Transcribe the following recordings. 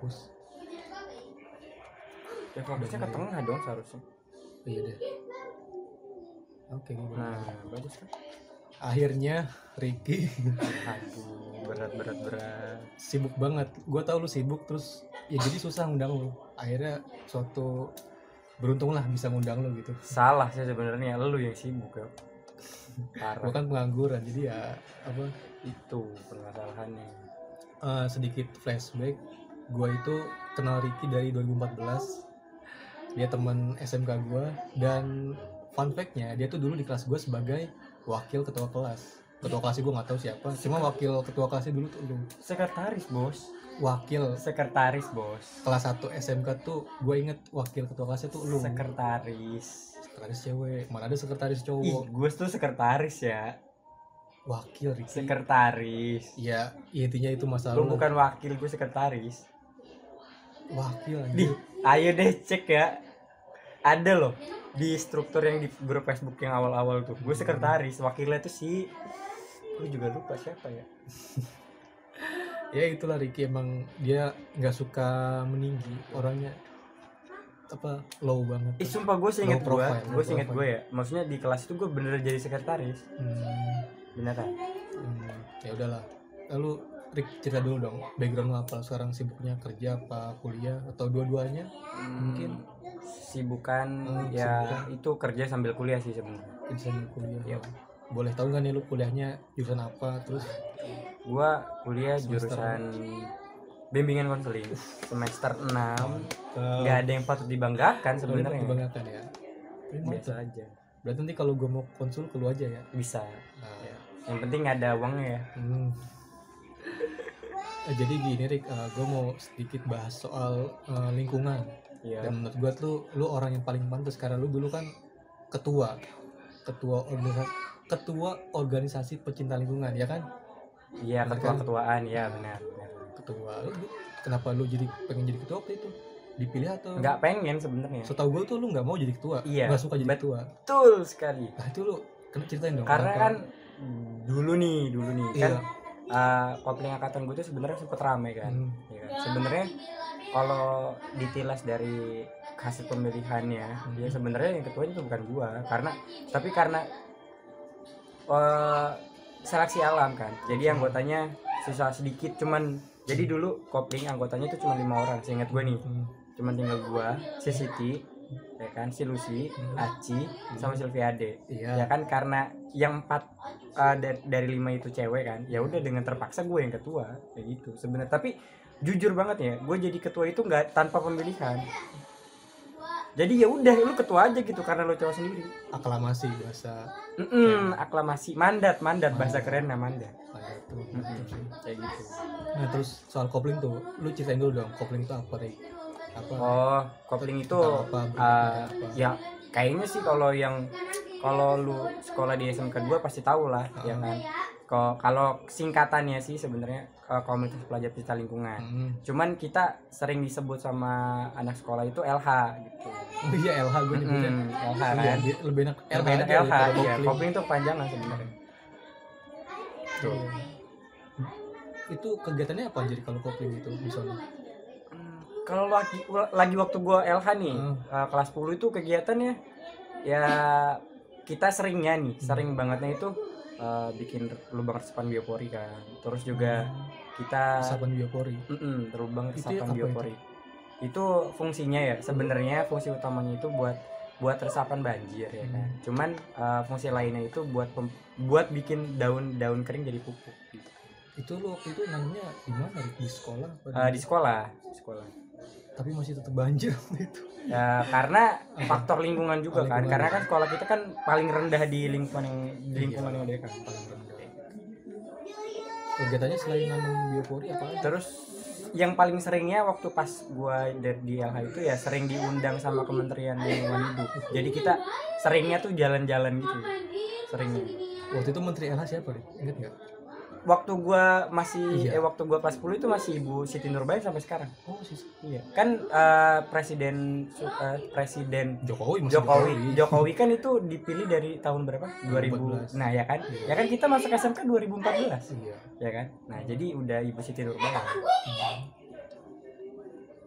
kampus ya fokusnya ke tengah dong seharusnya. Iya deh. Oke gimana nah bagus kan? Akhirnya Ricky. Aduh berat berat berat. Sibuk banget. Gue tau lu sibuk terus ya jadi susah ngundang lu. Akhirnya suatu beruntung lah bisa ngundang lu gitu. Salah sih sebenarnya lu yang sibuk ya. Gue parah kan pengangguran jadi ya apa? Itu permasalahannya. Eh, sedikit flashback gue itu kenal Ricky dari 2014 dia teman SMK gue dan fun fact-nya dia tuh dulu di kelas gue sebagai wakil ketua kelas. Ketua kelasnya gue nggak tahu siapa cuma wakil ketua kelasnya dulu tuh lu. Sekretaris bos. Wakil. Sekretaris bos. Kelas 1 SMK tuh gue inget wakil ketua kelasnya tuh lu. Sekretaris. Sekretaris cewek. Mana ada sekretaris ih cowok gue tuh sekretaris ya. Wakil Ricky. Sekretaris. Ya intinya itu masalah lu. bukan wakil gue sekretaris wakil di ayo deh cek ya. Ada loh di struktur yang di grup Facebook yang awal-awal tuh. Gue sekretaris wakilnya tuh si gue juga lupa siapa ya. Ya itulah Ricky emang dia nggak suka meninggi orangnya. Apa low banget Ih sumpah gue sih inget Low gue gue sih inget profile. gue ya. Maksudnya di kelas itu gue bener jadi sekretaris. Hmm, beneran. Hmm, ya udahlah. Lalu Rick cerita dulu dong background lu apa? Sekarang sibuknya kerja apa kuliah atau dua-duanya? Mungkin. sibukan Hmm, ya sibukan. itu kerja sambil kuliah sih sebenarnya. Sambil kuliah. Iya. boleh tahu nggak nih lu kuliahnya jurusan apa terus? Gue kuliah Semester jurusan bimbingan konseling semester 6 uh, nggak ada yang patut dibanggakan sebenarnya. dibanggakan ya? Biasa aja. Berarti nanti kalau gue mau konsul ke lu aja ya? Bisa. Nah, Ya. yang penting ada uangnya ya. Hmm. Eh, jadi gini Rick, gue mau sedikit bahas soal eh, lingkungan. Iya. Dan menurut gue tuh lu orang yang paling pantas karena lu dulu kan ketua, ketua organisasi, ketua organisasi pecinta lingkungan ya kan? Iya ketua kan? ketuaan ya benar. benar. Ketua. Lu, kenapa lu jadi pengen jadi ketua waktu itu? Dipilih atau? Nggak pengen sebenarnya. Setahu gue tuh lu nggak mau jadi ketua, Iya, nggak suka jadi bet- ketua. Betul sekali. Nah itu lu kena ceritain dong. Karena kan dulu nih dulu nih Iya. kan uh, kopling angkatan gue tuh sebenarnya sempet rame kan. Hmm. Ya kan? Sebenarnya kalau ditilas dari hasil pemilihannya Hmm. dia sebenarnya yang ketuanya itu bukan gua karena tapi karena eh, seleksi alam kan jadi anggotanya sisa sedikit cuman jadi dulu kopling anggotanya itu cuma lima orang seingat gue nih Hmm. cuman tinggal gua si Siti ya kan si Lucy Hmm. Aci sama Silviade Iya. ya kan karena yang empat uh, dari, dari lima itu cewek kan ya udah dengan terpaksa gue yang ketua kayak gitu sebenarnya tapi jujur banget ya gue jadi ketua itu nggak tanpa pemilihan jadi ya udah lu ketua aja gitu karena lu cowok sendiri Aklamasi bahasa Mm-mm, aklamasi mandat mandat bahasa mandat tuh. Mm-mm, mantap sih. kayak gitu Nah terus soal kopling tuh, lu ceritain dulu dong kopling itu apa Rik? Apa? oh kopling itu apa, uh, apa? ya kayaknya sih kalau yang kalau lu sekolah di SMK 2 pasti tahu lah ya Ah. kan kalau singkatannya sih sebenarnya uh, komunitas pelajar pecinta lingkungan Hmm. cuman kita sering disebut sama anak sekolah itu LH gitu Oh iya LH gue. Mm, LH Iya, kan di- lebih enak LH, LH, aja LH daripada iya kopling. itu panjangan sebenarnya Tuh. Iya. Itu kegiatannya apa jadi kalau kopling itu di sana? Hmm, kalau lagi lagi waktu gua LH nih Hmm. uh, kelas 10 itu kegiatannya ya kita seringnya nih sering bangetnya itu uh, bikin lubang resapan biopori kan terus juga kita Resapan biopori. Mm-mm, lubang Itu resapan apa biopori itu fungsinya ya sebenarnya fungsi utamanya itu buat buat resapan banjir ya kan Hmm. cuman uh, fungsi lainnya itu buat pem- buat bikin daun-daun kering jadi pupuk gitu. Itu waktu itu nanamnya di mana Rik? Di sekolah? Uh, di sekolah di sekolah Tapi masih tetap banjir itu. ya karena faktor lingkungan juga kan lingkungan. karena kan sekolah kita kan paling rendah di lingkungan yang di Iya. lingkungan yang ada kan Paling rendah. Kegiatannya selain nanam biopori apa terus yang paling seringnya waktu pas gua dari di LH itu ya sering diundang sama Kementerian Lingkungan Hidup jadi kita seringnya tuh jalan-jalan gitu seringnya Waktu itu Menteri LH siapa Rik? Ingat nggak? Waktu gua masih Iya. eh waktu gua kelas 10 itu masih Ibu Siti Nurbaya sampai sekarang Oh sih iya kan eh, presiden eh, presiden Jokowi masih Jokowi Jokowi kan itu dipilih dari tahun berapa 2000 2014. nah ya kan Iya. ya kan kita masuk SMK 2014 Iya. ya kan nah jadi udah Ibu Siti Nurbaya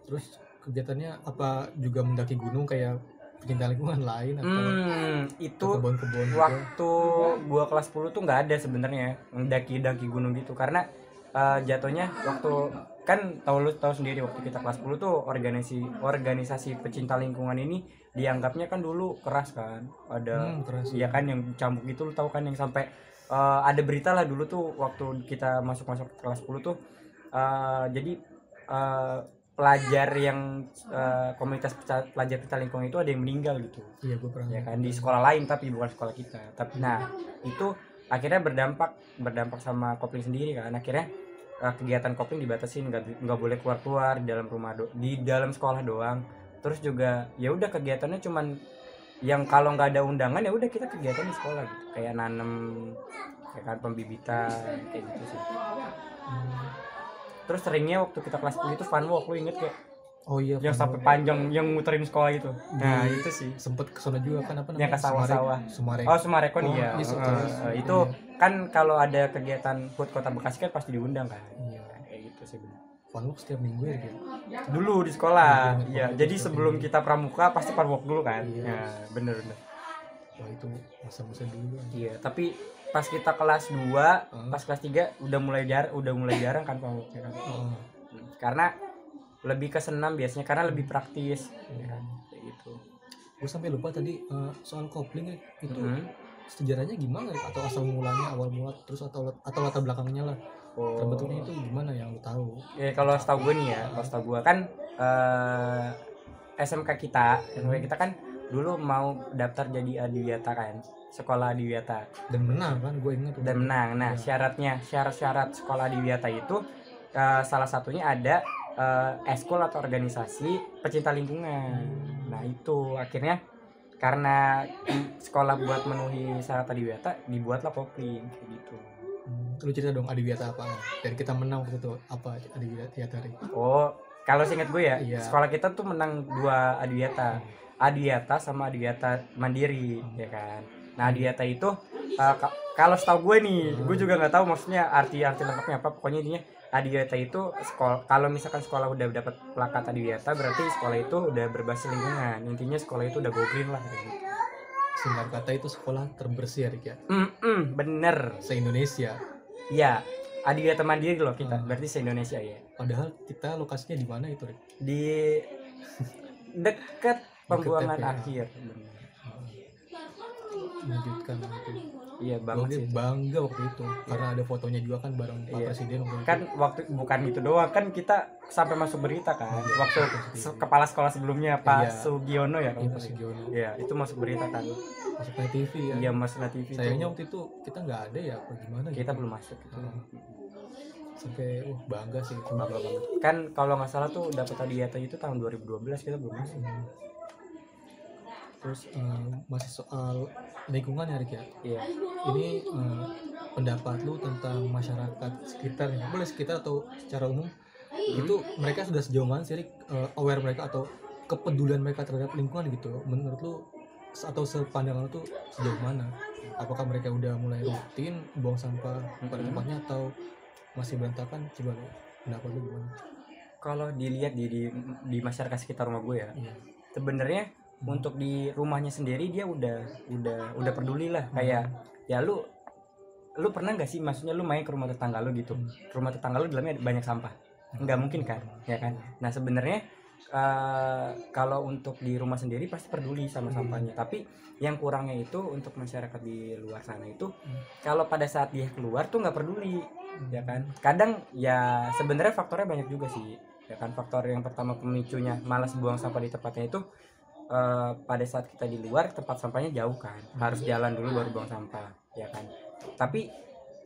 terus kegiatannya apa juga mendaki gunung kayak pecinta lingkungan lain atau hmm, itu kebun-kebun gitu? waktu gua kelas 10 tuh nggak ada sebenarnya mendaki-daki gunung gitu karena eh, jatuhnya waktu kan tahu lu tahu sendiri waktu kita kelas 10 tuh organisasi organisasi pecinta lingkungan ini dianggapnya kan dulu keras kan ada Hmm, keras. Iya kan yang cambuk gitu lu tahu kan yang sampai eh, ada berita lah dulu tuh waktu kita masuk masuk kelas 10 tuh eh, jadi eh, pelajar yang eh, komunitas peca- pelajar pecinta lingkungan itu ada yang meninggal gitu. Iya, gue pernah. ya kan di sekolah lain tapi bukan sekolah kita. Tapi nah itu akhirnya berdampak berdampak sama kopling sendiri kan. Akhirnya eh, kegiatan kopling dibatasin nggak nggak boleh keluar keluar di dalam rumah do- di dalam sekolah doang. Terus juga ya udah kegiatannya cuman yang kalau nggak ada undangan ya udah kita kegiatan di sekolah gitu. Kayak nanem kayak kan pembibitan kayak gitu sih. Hmm. Terus seringnya waktu kita kelas 10 itu fun walk lu inget kayak Oh iya, yang sampai walk. panjang yang muterin sekolah itu nah itu sih sempet ke sana juga kan apa namanya? Yang ke sawah-sawah. Oh Sumarekon Oh, iya. iya, Eh, terus. eh, itu kan kalau ada kegiatan food kota Bekasi kan pasti diundang kan. Iya. Kayak gitu sih bener. Fun walk setiap minggu ya kayak. Dulu di sekolah. Iya, Iya, iya, jadi iya. sebelum kita pramuka pasti parwalk dulu kan. Iya. Ya, bener bener. Wah itu masa-masa dulu. Iya, tapi pas kita kelas 2, Hmm. pas kelas 3 udah mulai jar udah mulai jarang kan parwalknya kan. Oh, Karena lebih ke senam biasanya karena lebih praktis ya kan. Kayak gitu. gue sampai lupa tadi eh, soal kopling ya, itu Mhm. sejarahnya gimana ya? atau asal mulanya awal mula terus atau atau latar belakangnya lah Oh. terbentuknya itu gimana yang lu tahu Ya kalau setahu gue nih ya, kalau setahu gue kan eh, SMK kita, SMK kita kan dulu mau daftar jadi adiwiyata kan, sekolah adiwiyata dan menang kan gue ingat dan menang. Nah Iya. syaratnya, syarat-syarat sekolah adiwiyata itu eh, salah satunya ada eh, eskul atau organisasi pecinta lingkungan. Nah itu akhirnya karena sekolah buat memenuhi syarat adiwiyata dibuatlah kopling kayak gitu. Hmm, lu cerita dong adiwiyata apa dan kita menang waktu itu apa adiwiyata tadi Oh, kalau seingat gue ya, Iya. sekolah kita tuh menang dua adiwiyata. Adiwiyata sama adiwiyata mandiri, ya kan. Nah, adiwiyata itu uh, ka- kalau setahu gue nih, gue juga nggak tahu maksudnya arti-arti lengkapnya apa. Pokoknya intinya adiwiyata itu sekolah kalau misalkan sekolah udah dapat plakat adiwiyata berarti sekolah itu udah berbasis lingkungan. Intinya sekolah itu udah go green lah gitu. singkat kata itu sekolah terbersih ya Rik ya Mm-mm, bener. se Indonesia Iya. Adiwiyata mandiri loh kita, Hmm. berarti se-Indonesia ya. padahal kita lokasinya di mana itu Rik Di dekat pembuangan ya. akhir. Mengejutkan itu Iya gue banget sih. bangga waktu itu karena ada fotonya juga kan bareng Pak Iya. Presiden waktu itu Kan waktu bukan itu doang kan kita sampai masuk berita kan. Iya. Waktu se- kepala sekolah sebelumnya Pak Iya. Sugiono ya. Iya, Pak. Sugiono. Iya, itu masuk berita kan. masuk ke TV ya Iya, masuk ke TV. sayangnya waktu itu kita nggak ada ya apa gimana kita gitu. belum masuk gitu. Hmm. sampai wah bangga sih itu Bangga banget. Kan kalau nggak salah tuh dapat adiata itu tahun 2012 kita belum masuk. Hmm. Terus eh, masih soal lingkungan ya Rik ya? Iya. ini eh, pendapat lu tentang masyarakat sekitar ya boleh sekitar atau secara umum? Itu mereka sudah sejauh mana sih Rik, eh, aware mereka atau kepedulian mereka terhadap lingkungan gitu menurut lu atau sepandangan lu tuh sejauh mana? Apakah mereka udah mulai rutin buang sampah pada Mhm. tempatnya atau masih berantakan? Coba lu pendapat lu gimana? Kalau dilihat di, di di masyarakat sekitar rumah gue ya, iya. sebenarnya untuk di rumahnya sendiri dia udah udah udah peduli lah kayak ya lu lu pernah nggak sih maksudnya lu main ke rumah tetangga lu gitu Hmm. rumah tetangga lu dalamnya banyak sampah nggak mungkin kan ya kan nah sebenarnya eh, kalau untuk di rumah sendiri pasti peduli sama sampahnya tapi yang kurangnya itu untuk masyarakat di luar sana itu Hmm. kalau pada saat dia keluar tuh nggak peduli Hmm. ya kan kadang ya sebenarnya faktornya banyak juga sih ya kan faktor yang pertama pemicunya malas buang sampah di tempatnya itu eh, pada saat kita di luar tempat sampahnya jauh kan. Harus jalan dulu baru buang sampah ya kan. Tapi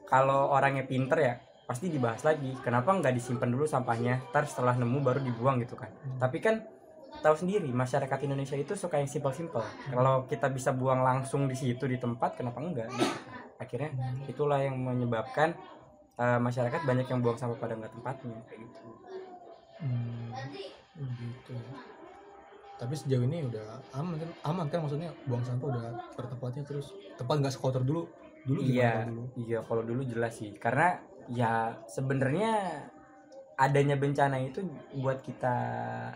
kalau orangnya pinter ya pasti dibahas lagi kenapa nggak disimpan dulu sampahnya ntar setelah nemu baru dibuang gitu kan. Hmm. tapi kan tahu sendiri masyarakat Indonesia itu suka yang simpel-simpel. Kalau kita bisa buang langsung di situ di tempat kenapa enggak akhirnya Hmm. itulah yang menyebabkan eh, masyarakat banyak yang buang sampah pada nggak tempatnya kayak gitu. Hmm, gitu. Tapi sejauh ini udah aman kan? Aman kan maksudnya buang sampah udah pada tempatnya terus tempat nggak sekotor dulu. Dulu iya dulu? iya kalau dulu jelas sih karena ya sebenarnya adanya bencana itu buat kita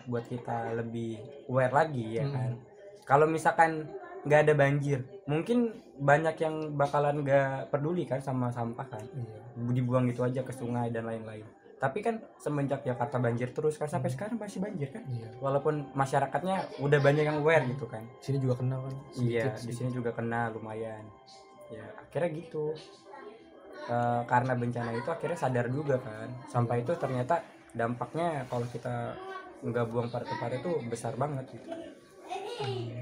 buat kita lebih aware lagi ya Hmm. kan kalau misalkan nggak ada banjir mungkin banyak yang bakalan nggak peduli kan sama sampah kan iya dibuang gitu aja ke sungai dan lain-lain tapi kan semenjak Jakarta banjir terus kan sampai Hmm. sekarang masih banjir kan? Iya. Walaupun masyarakatnya udah banyak yang aware gitu kan. Sini juga kena kan? Iya sedikit, di sedikit. sini juga kena lumayan. Ya akhirnya gitu. Eh, karena bencana itu akhirnya sadar juga kan. Sampai itu ternyata dampaknya kalau kita nggak buang pada tempat itu besar banget gitu. Hmm.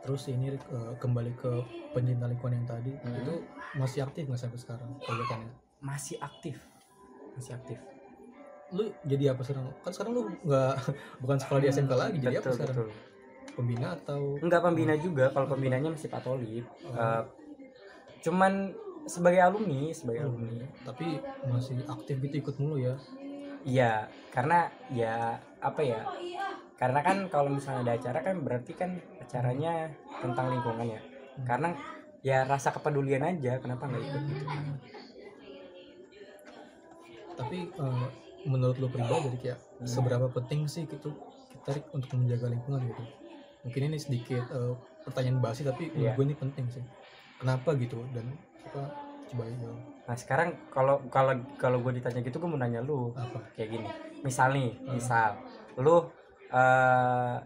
terus ini eh, kembali ke pencinta lingkungan yang tadi Hmm. itu masih aktif nggak sampai sekarang kegiatannya? Masih aktif masih aktif. Lu jadi apa sekarang? Kan sekarang lu nggak bukan sekolah di SMK lagi jadi apa betul sekarang? betul. Pembina atau? Nggak pembina juga. Kalau pembinanya masih patolib Oh. Eh, cuman sebagai alumni sebagai Oh, alumni. Tapi masih aktif gitu ikut mulu ya? Iya, karena ya apa ya? Karena kan kalau misalnya ada acara kan berarti kan acaranya tentang lingkungan ya. Karena ya rasa kepedulian aja, kenapa nggak ikut gitu? Tapi eh, menurut lu pribadi kayak Hmm. seberapa penting sih gitu kita untuk menjaga lingkungan gitu mungkin ini sedikit eh, pertanyaan basi tapi Iya. gue ini penting sih kenapa gitu dan apa coba jawab Nah sekarang kalau kalau kalau gue ditanya gitu gue mau nanya lu apa kayak gini. Misal nih, Hmm. misal lu eh,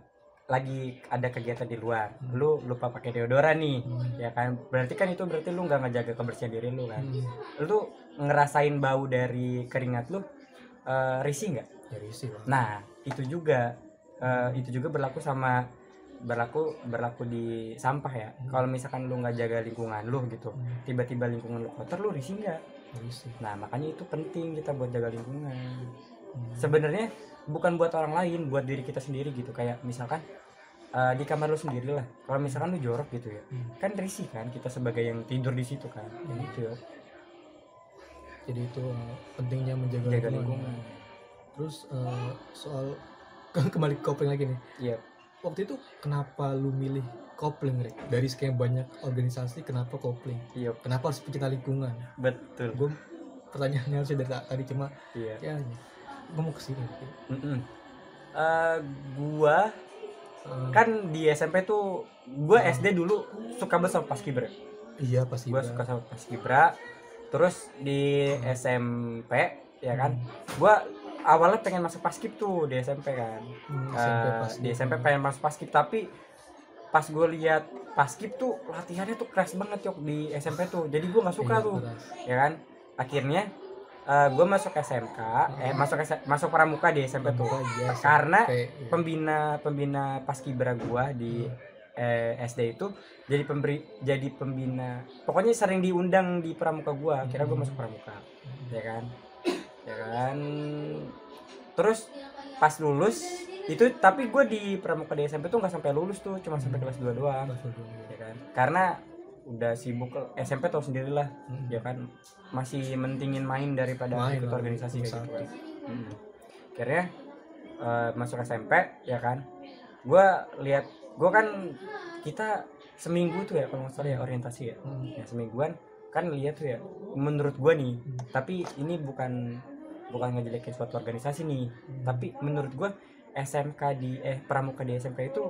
lagi ada kegiatan di luar, Hmm. lu lupa pakai deodoran nih, Hmm. ya kan? Berarti kan itu berarti lu nggak ngejaga kebersihan diri lu kan? Hmm. Lu ngerasain bau dari keringat lu eh, risih nggak? ya risih Nah, itu juga eh, itu juga berlaku sama berlaku berlaku di sampah ya. Hmm. Kalau misalkan lu nggak jaga lingkungan lu gitu, Hmm, tiba-tiba lingkungan lu kotor, lu risih nggak? Nah, makanya itu penting kita buat jaga lingkungan. Sebenarnya bukan buat orang lain, buat diri kita sendiri gitu. Kayak misalkan eh, di kamar lu sendiri lah. Kalau misalkan lu jorok gitu ya, Hmm. kan risih kan kita sebagai yang tidur di situ kan. Hmm. gitu ya. jadi itu eh, pentingnya menjaga Jaga lingkungan. lingkungan. terus eh, soal kembali ke kopling lagi nih Iya. waktu itu kenapa lu milih kopling Rick? dari sekian banyak organisasi kenapa kopling Iya, kenapa harus pencinta lingkungan betul. gue pertanyaannya harusnya dari tadi cuma Iya. ya gue mau ke sini Mm-mm. Eh, gua Eh, kan di SMP tuh gua Hmm. SD dulu suka banget sama paskibra iya pasti gua suka sama paskibra terus di Hmm. SMP ya kan gua awalnya pengen masuk paskib tuh di SMP kan. Hmm, Eh, SMP pas di SMP pengen masuk paskib tapi pas gue lihat paskib tuh latihannya tuh keras banget yok di SMP tuh. Jadi gua nggak suka Iya, tuh keras. ya kan. Akhirnya gue masuk SMK eh masuk S- masuk pramuka di SMP tuh. Iya, karena SMP, iya. pembina pembina paskibra gua di eh, SD itu jadi pemberi jadi pembina. Pokoknya sering diundang di pramuka gua kira gua Hmm. masuk pramuka ya kan? Ya kan? Terus pas lulus itu tapi gue di pramuka di SMP tuh nggak sampai lulus tuh cuma sampai kelas 2 doang dulu, ya kan? Karena udah sibuk SMP tau sendiri lah Hmm. ya kan masih mentingin main daripada Main ikut lah, organisasi kayak gitu kan Hmm. akhirnya eh, masuk SMP ya kan gua lihat gua kan kita seminggu tuh ya kalau nggak salah ya orientasi ya Hmm. ya semingguan kan lihat tuh ya menurut gua nih Hmm. tapi ini bukan bukan ngejelekin suatu organisasi nih Hmm. tapi menurut gua SMK di eh pramuka di SMK itu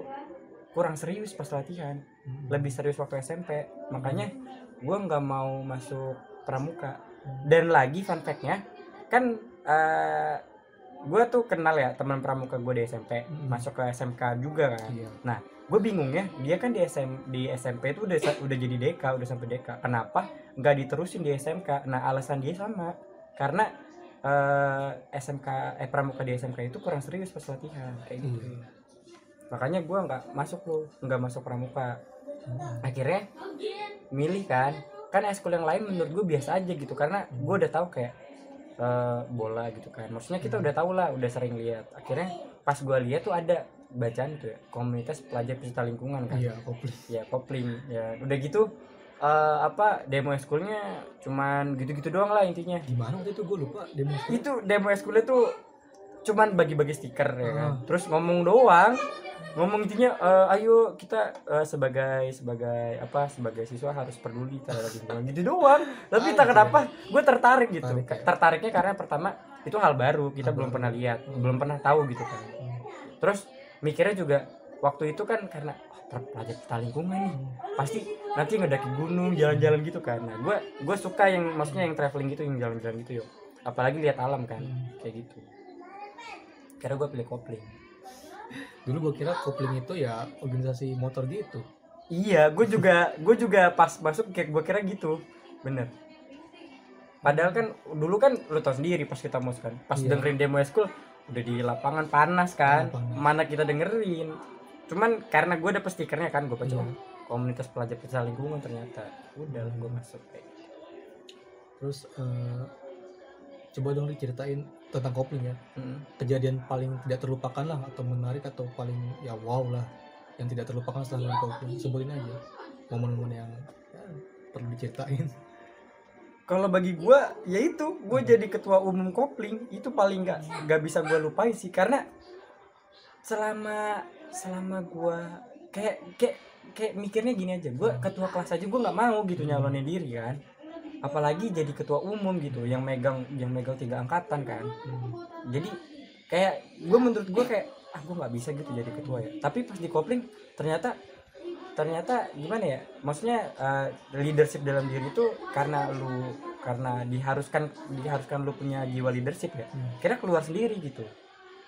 kurang serius pas latihan. Hmm. lebih serius waktu SMP makanya gue nggak mau masuk pramuka. Hmm. dan lagi fun fact-nya kan gue tuh kenal ya teman pramuka gue di SMP Hmm. masuk ke SMK juga kan. Iya. gue bingung ya dia kan di SM di SMP itu udah udah jadi DK udah sampai DK kenapa nggak diterusin di SMK nah alasan dia sama. Karena eh, SMK eh pramuka di SMK itu kurang serius pas latihan. Kayak gitu. Iya. Makanya gue nggak masuk loh nggak masuk pramuka. Hmm. akhirnya milih kan. Kan eskul yang lain menurut gue biasa aja gitu karena gue udah tahu kayak eh, bola gitu kan. Maksudnya kita udah tahu lah udah sering lihat. Akhirnya pas gue lihat tuh ada bacaan tuh ya komunitas pelajar peserta lingkungan kan. Iya, kopling. ya kopling ya udah gitu eh, apa demo eskulnya cuman gitu-gitu doang lah intinya. Gimana waktu itu? Gue lupa demo itu demo eskulnya tuh cuman bagi-bagi stiker ya kan Ah. terus ngomong doang ngomong intinya eh, ayo kita eh, sebagai sebagai apa sebagai siswa harus peduli terhadap lingkungan gitu doang tapi Ah, tak gitu kenapa gue tertarik gitu Tertarik ya. tertariknya karena pertama itu hal baru kita Hal belum baru. pernah lihat Hmm. belum pernah tahu gitu kan Hmm. terus mikirnya juga waktu itu kan karena oh, pelajar peta lingkungan nih pasti nanti ngedaki gunung jalan-jalan gitu kan nah gue gue suka yang maksudnya yang traveling gitu yang jalan-jalan gitu yuk apalagi lihat alam kan Hmm. kayak gitu karena gue pilih kopling dulu gue kira kopling itu ya organisasi motor gitu iya gue juga gue juga pas masuk kayak gue kira gitu bener padahal kan dulu kan lu tau sendiri pas kita mau kan pas Iya. dengerin demo school udah di lapangan panas kan Panas. mana kita dengerin cuman karena gue dapet stikernya kan gue baca Iya. komunitas pelajar pelajar lingkungan ternyata udah lah gue masuk kayak gitu. terus eh, coba dong diceritain tentang kopling ya. Mm. kejadian paling tidak terlupakan lah atau menarik atau paling ya wow lah yang tidak terlupakan setelah nonton kopling. Sebutin aja momen-momen yang ya, perlu diceritain. Kalau bagi gue ya itu. Gue jadi ketua umum kopling itu paling nggak nggak bisa gue lupain sih. Karena selama selama gue kayak kayak kayak mikirnya gini aja. Gue ketua kelas aja gue nggak mau gitu nyalonin diri kan apalagi jadi ketua umum gitu yang megang yang megang tiga angkatan kan Hmm. jadi kayak gue menurut gue kayak ah gue nggak bisa gitu jadi ketua ya tapi pas di kopling ternyata ternyata gimana ya maksudnya eh, leadership dalam diri itu karena lu karena diharuskan diharuskan lu punya jiwa leadership ya Hmm. kira keluar sendiri gitu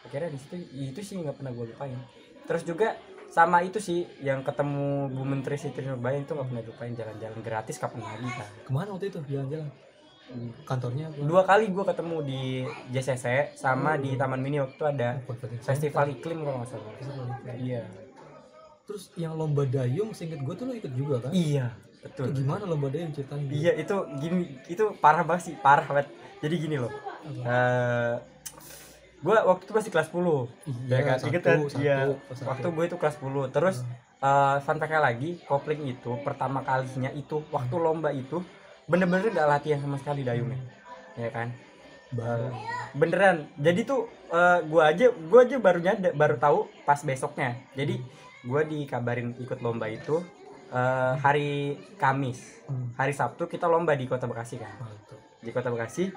akhirnya di situ itu sih nggak pernah gue lupain terus juga sama itu sih yang ketemu Bu Menteri Siti Nurbaya itu nggak pernah lupain jalan-jalan gratis kapan lagi kan ke mana waktu itu? Jalan-jalan? Kantornya? Apa? dua kali gue ketemu di JCC sama di Taman Mini waktu itu ada Convention festival iklim kalau nggak salah. Iya. Terus yang lomba dayung seinget gue tuh lo ikut juga kan? Iya itu betul gimana lomba dayung ceritain iya itu gini itu parah banget sih parah banget. Jadi gini loh eh gue waktu itu masih kelas 10 iya ya kan? satu, kan? satu, iya. satu. waktu gue itu kelas 10 terus eh fun lagi kopling itu pertama kalinya itu waktu lomba itu bener-bener gak latihan sama sekali dayungnya. Ya kan? Baru. Beneran. Jadi tuh eh, gua aja gua aja baru nyadar baru tahu pas besoknya. Jadi gua dikabarin ikut lomba itu eh, hari Kamis. Hmm, hari Sabtu kita lomba di Kota Bekasi kan di Kota Bekasi.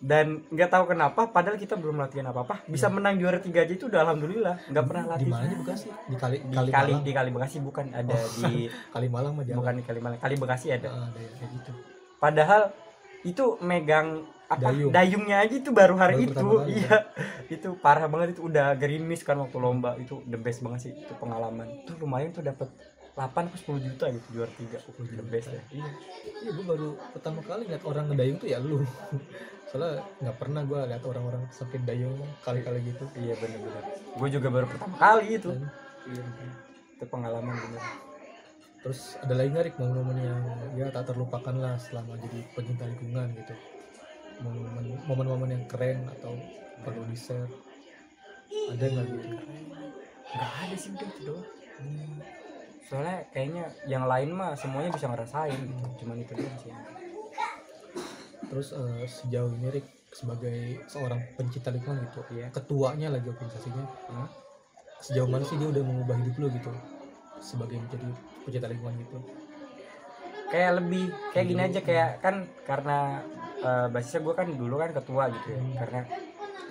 Dan nggak tahu kenapa padahal kita belum latihan apa apa bisa menang juara tiga aja itu udah alhamdulillah. Nggak pernah di latihan. mana di Bekasi? Di kali di kali, kali di Kali Bekasi bukan ada di kali Malang mah bukan di Kali Malang Kali Bekasi ada. Ah, ada ya kayak gitu. Padahal itu megang apa Dayung. dayungnya aja itu baru hari Baru itu. kali, iya. itu parah banget itu udah gerimis kan waktu lomba. Itu the best banget sih itu pengalaman. Itu lumayan tuh dapat 8 ke 10 juta gitu juara tiga. The best ya. Iya. Iya gue baru pertama kali lihat orang ngedayung tuh ya lu. Soalnya nggak pernah gue lihat orang-orang sampai dayung kali-kali gitu. Iya bener-bener. Gue juga baru pertama kali itu Dan iya itu pengalaman bener. Terus ada lagi nggak Rik, momen-momen yang ya tak terlupakan lah selama jadi pencinta lingkungan gitu? Momen momen-momen yang keren atau perlu di share ada nggak gitu? Nggak ada sih udah itu doang. Hmm. Soalnya kayaknya yang lain mah semuanya bisa ngerasain gitu. Cuman itu doang sih. Terus eh, sejauh ini Rik sebagai seorang pencinta lingkungan gitu Iya. ketuanya lagi organisasinya Hmm. sejauh mana sih dia udah mengubah hidup lo gitu sebagai menjadi pencinta lingkungan gitu? Kayak lebih kayak gini aja kayak kan karena eh, basisnya gue kan dulu kan ketua gitu ya. Karena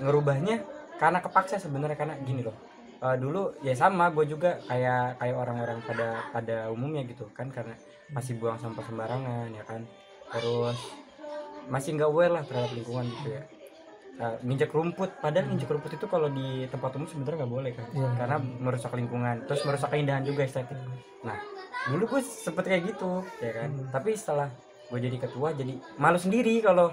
ngerubahnya karena kepaksa sebenarnya karena gini loh Eh, dulu ya sama gue juga kayak kayak orang-orang pada pada umumnya gitu kan karena masih buang sampah sembarangan ya kan. Terus masih nggak aware lah terhadap lingkungan gitu ya. Eh, nginjek rumput padahal nginjek rumput itu kalau di tempat umum sebenarnya nggak boleh kan Iya. karena merusak lingkungan terus merusak keindahan juga estetik nah dulu gue sempet kayak gitu ya kan. Hmm. tapi setelah gue jadi ketua jadi malu sendiri kalau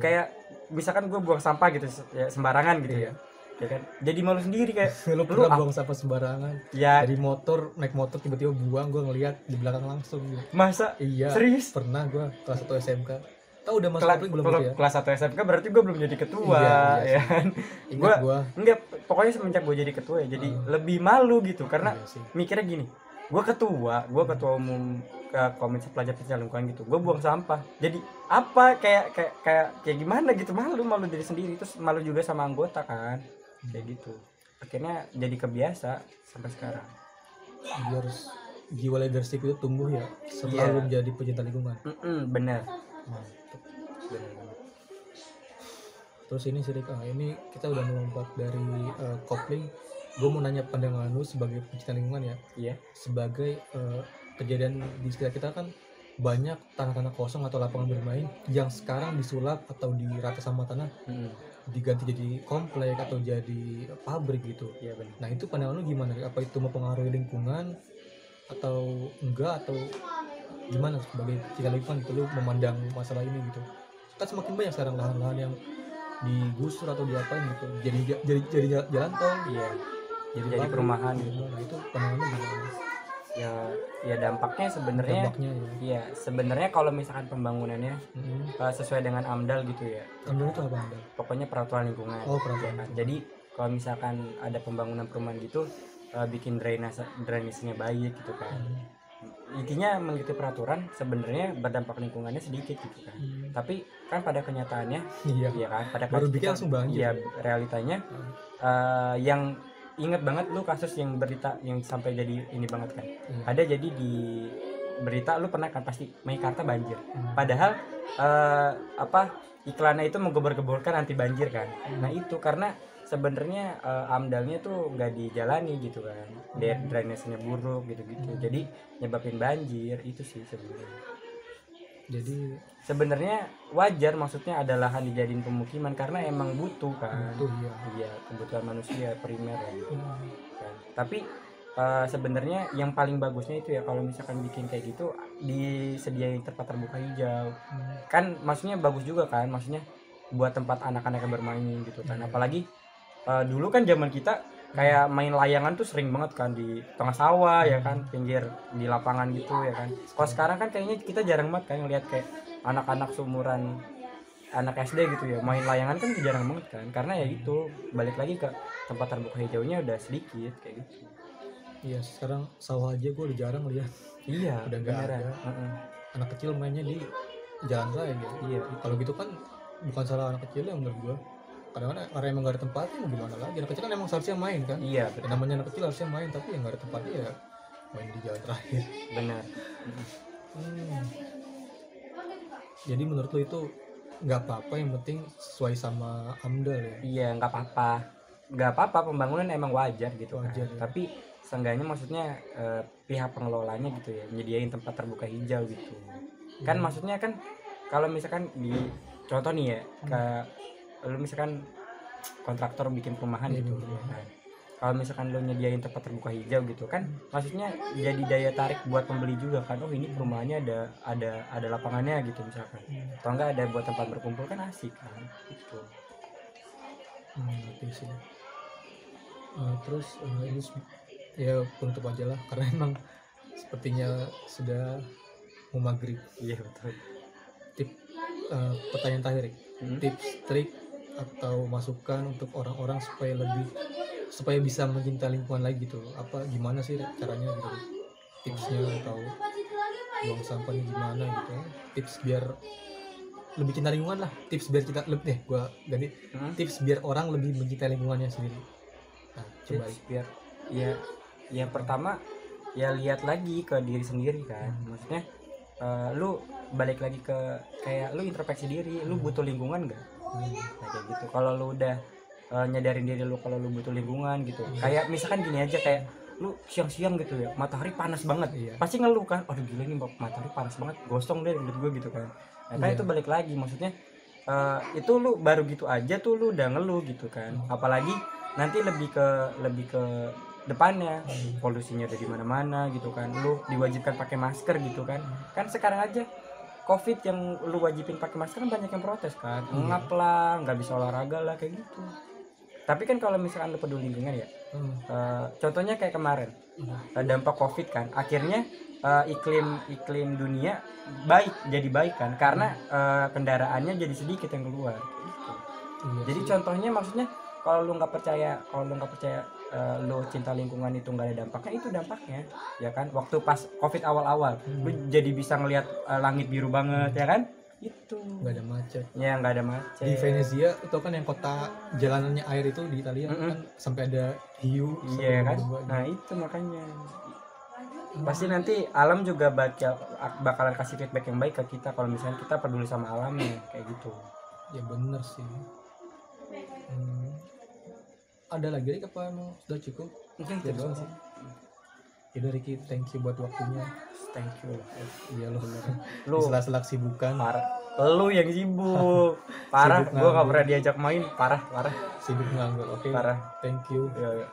kayak misalkan gue buang sampah gitu ya, sembarangan gitu ya ya kan? Jadi malu sendiri kayak Lu pernah ap- buang sampah sembarangan. Ya. Dari motor naik motor tiba-tiba buang gue ngeliat di belakang langsung gitu. masa? Iya serius? pernah gue kelas satu SMK tahu udah masuk Kela- kopling belum gitu ya? kelas 1 SMK berarti gue belum jadi ketua Iya, iya ya kan? Gue enggak pokoknya semenjak gue jadi ketua ya jadi Hmm. lebih malu gitu. Karena Iya sih. mikirnya gini gue ketua gue ketua umum ke komisi pelajar lingkungan gitu gue buang sampah. Jadi apa kayak kayak kayak kayak gimana gitu? Malu malu diri sendiri terus malu juga sama anggota kan kayak gitu akhirnya jadi kebiasa sampai sekarang Jadi harus jiwa leadership itu tumbuh ya setelah Iya. lu menjadi pencinta lingkungan Mantap. bener banget. terus ini sih ah, ini kita udah melompat dari eh, kopling gue mau nanya pandangan lu sebagai pencinta lingkungan ya Iya. sebagai eh, kejadian di sekitar kita kan banyak tanah-tanah kosong atau lapangan bermain yang sekarang disulap atau dirata sama tanah Mm. Diganti jadi komplek atau jadi pabrik gitu Iya benar. nah itu pandangan lu gimana apa itu mempengaruhi lingkungan atau enggak atau gimana sebagai pencinta lingkungan gitu lu memandang masalah ini gitu kan semakin banyak sekarang lahan-lahan yang digusur atau diapain gitu jadi jadi jadi jalan tol Iya. jadi, Jadi pabrik. perumahan gitu. nah itu pandangan lu gimana Ya ya dampaknya sebenarnya dampaknya ya Iya, sebenarnya kalau misalkan pembangunannya mm uh, sesuai dengan AMDAL gitu ya. Amdal itu apa anda Pokoknya peraturan lingkungan. oh peraturan Kan. Jadi kalau misalkan ada pembangunan perumahan gitu uh, bikin drainase drainasenya baik gitu kan. Hmm. Intinya mengikuti peraturan sebenarnya berdampak lingkungannya sedikit gitu kan. Hmm. Tapi kan pada kenyataannya iya ya kan pada Baru bikin langsung banjir. Iya, realitanya Hmm. uh, yang inget banget lu kasus yang berita yang sampai jadi ini banget kan. Iya. Ada jadi di berita lu pernah kan pasti Meikarta banjir. Hmm. Padahal eh, apa iklannya itu menggembor-gemborkan anti banjir kan. Nah itu karena sebenarnya eh, amdalnya tuh nggak dijalani gitu kan. Dra- Drainasenya buruk gitu-gitu. Jadi nyebabin banjir itu sih sebenarnya. Jadi Sebenarnya wajar maksudnya ada lahan dijadiin pemukiman karena emang butuh kan. itu iya Iya kebutuhan manusia primer gitu Hmm. kan. Tapi eh, sebenarnya yang paling bagusnya itu ya kalau misalkan bikin kayak gitu disediain tempat terbuka hijau Hmm. kan maksudnya bagus juga kan maksudnya buat tempat anak-anak yang bermain gitu kan Iya. apalagi eh, dulu kan zaman kita kayak main layangan tuh sering banget kan di tengah sawah ya kan pinggir di lapangan gitu ya kan. Kalau sekarang kan kayaknya kita jarang banget kan ngeliat kayak anak-anak seumuran anak SD gitu ya main layangan kan jarang banget kan. Karena ya gitu balik lagi ke tempat terbuka hijaunya udah sedikit kayak gitu. Iya sekarang sawah aja gue udah jarang lihat. Iya Udah nggak beneran. ada. Heeh. anak kecil mainnya di jalan raya gitu. Iya. Kalau gitu kan bukan salah anak kecil yang menurut gua kadang kadang orang emang gak ada tempatnya mau gimana lagi anak kecil kan emang seharusnya main kan iya Ya, namanya anak kecil harusnya main tapi yang gak ada tempatnya ya main di jalan raya benar Hmm. jadi menurut lo itu nggak apa-apa yang penting sesuai sama amdal ya Iya, nggak apa-apa. Nggak apa-apa pembangunan emang wajar gitu Wajar, kan. ya. Tapi seenggaknya maksudnya eh, pihak pengelolanya gitu ya, nyediain tempat terbuka hijau gitu. Kan Hmm. maksudnya kan kalau misalkan di contoh nih ya, ke lu misalkan kontraktor bikin perumahan Iya, gitu ya kan. Kalau misalkan lu nyediain tempat terbuka hijau gitu kan, maksudnya jadi daya tarik buat pembeli juga kan. Oh, ini perumahannya ada ada ada lapangannya gitu misalkan. Hmm. Atau enggak ada buat tempat berkumpul kan asik kan. Gitu. Hmm, ngerti sih. Eh, terus eh, ini ya penutup aja lah karena emang sepertinya sudah mau maghrib. Iya betul. Tip eh, pertanyaan terakhir. Hmm? tips trik atau masukan untuk orang-orang supaya lebih supaya bisa mencintai lingkungan lagi gitu. Apa gimana sih caranya gitu? Tipsnya atau buang sampahnya gimana gitu? Tips biar lebih cinta lingkungan lah. Tips biar kita lebih deh, gua ganti Hmm? tips biar orang lebih mencintai lingkungannya sendiri. Nah, coba Tips biar ya yang pertama ya lihat lagi ke diri sendiri kan maksudnya eh, lu balik lagi ke kayak lu introspeksi diri lu butuh lingkungan gak Hmm, nah, kayak gitu. Kalau lu udah eh, nyadarin diri lu kalau lu butuh lingkungan gitu. Kayak misalkan gini aja kayak lu siang-siang gitu ya matahari panas banget. Iya. pasti ngeluh kan aduh gila nih matahari panas banget gosong deh menurut gue gitu kan. Nah, kan Iya. itu balik lagi maksudnya eh, itu lu baru gitu aja tuh lu udah ngeluh gitu kan. Apalagi nanti lebih ke lebih ke depannya polusinya udah di mana-mana gitu kan. Lu diwajibkan pakai masker gitu kan. Kan sekarang aja covid yang lu wajibin pakai masker kan banyak yang protes kan. Ngap lah nggak bisa olahraga lah kayak gitu. Tapi kan kalau misalkan lu peduli lingkungan ya Hmm, eh, contohnya kayak kemarin hmm, eh, dampak covid kan. Akhirnya eh, iklim iklim dunia baik jadi baik kan. Karena eh, kendaraannya jadi sedikit yang keluar gitu. iya jadi sih. contohnya maksudnya kalau lu nggak percaya kalau lu nggak percaya eh, lu cinta lingkungan itu nggak ada dampaknya itu dampaknya ya kan waktu pas covid awal-awal lu Hmm. jadi bisa ngelihat eh, langit biru banget ya kan itu nggak ada macet. ya nggak ada macet Di Venezia itu kan yang kota jalanannya air itu di Italia Mm-mm. kan sampai ada hiu. iya kan dua- nah itu makanya pasti nanti alam juga bakal bakalan kasih feedback yang baik ke kita kalau misalnya kita peduli sama alamnya kayak gitu Ya bener sih. Hmm. Ada lagi Rik apa emang sudah cukup? Mungkin Ya, itu doang doang. sih Yaudah Ricky thank you buat waktunya. Thank you. Iya lo lu. Di sela-sela kesibukan. Parah lu yang sibuk. Parah Sibuk gua nganggur. pernah diajak main. Parah parah. Sibuk nganggur oke. Parah. Thank you. Iya, iya.